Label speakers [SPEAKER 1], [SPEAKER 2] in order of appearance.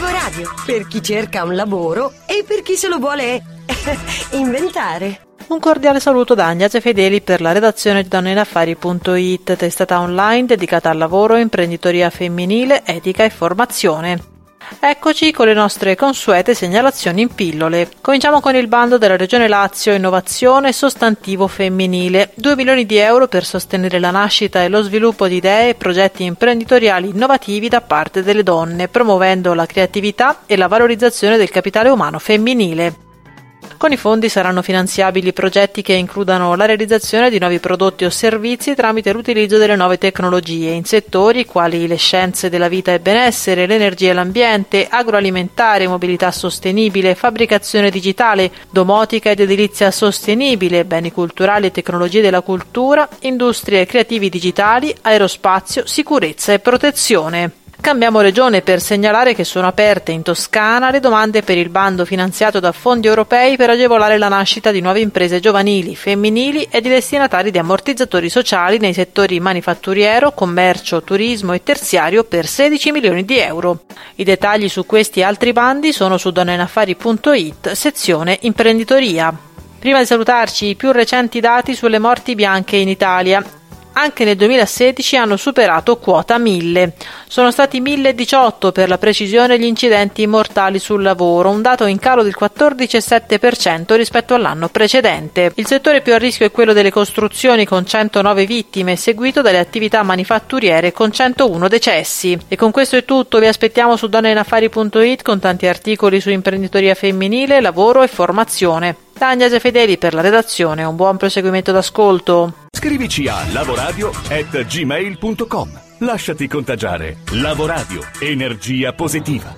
[SPEAKER 1] Lavoradio, per chi cerca un lavoro e per chi se lo vuole inventare.
[SPEAKER 2] Un cordiale saluto da Agnese Fedeli per la redazione di donneinaffari.it, testata online dedicata al lavoro, imprenditoria femminile, etica e formazione. Eccoci con le nostre consuete segnalazioni in pillole. Cominciamo con il bando della Regione Lazio Innovazione Sostantivo Femminile. 2 milioni di euro per sostenere la nascita e lo sviluppo di idee e progetti imprenditoriali innovativi da parte delle donne, promuovendo la creatività e la valorizzazione del capitale umano femminile. Con i fondi saranno finanziabili progetti che includano la realizzazione di nuovi prodotti o servizi tramite l'utilizzo delle nuove tecnologie in settori quali le scienze della vita e benessere, l'energia e l'ambiente, agroalimentare, mobilità sostenibile, fabbricazione digitale, domotica ed edilizia sostenibile, beni culturali e tecnologie della cultura, industrie creativi digitali, aerospazio, sicurezza e protezione. Cambiamo regione per segnalare che sono aperte in Toscana le domande per il bando finanziato da fondi europei per agevolare la nascita di nuove imprese giovanili, femminili e di destinatari di ammortizzatori sociali nei settori manifatturiero, commercio, turismo e terziario per 16 milioni di euro. I dettagli su questi e altri bandi sono su donnenaffari.it, sezione imprenditoria. Prima di salutarci, i più recenti dati sulle morti bianche in Italia anche nel 2016 hanno superato quota 1000. Sono stati 1018 per la precisione gli incidenti mortali sul lavoro, un dato in calo del 14,7% rispetto all'anno precedente. Il settore più a rischio è quello delle costruzioni con 109 vittime, seguito dalle attività manifatturiere con 101 decessi. E con questo è tutto, vi aspettiamo su donneinaffari.it con tanti articoli su imprenditoria femminile, lavoro e formazione. Agnese Fedeli per la redazione, un buon proseguimento d'ascolto.
[SPEAKER 3] Scrivici a lavoradio@gmail.com. Lasciati contagiare. Lavoradio, energia positiva.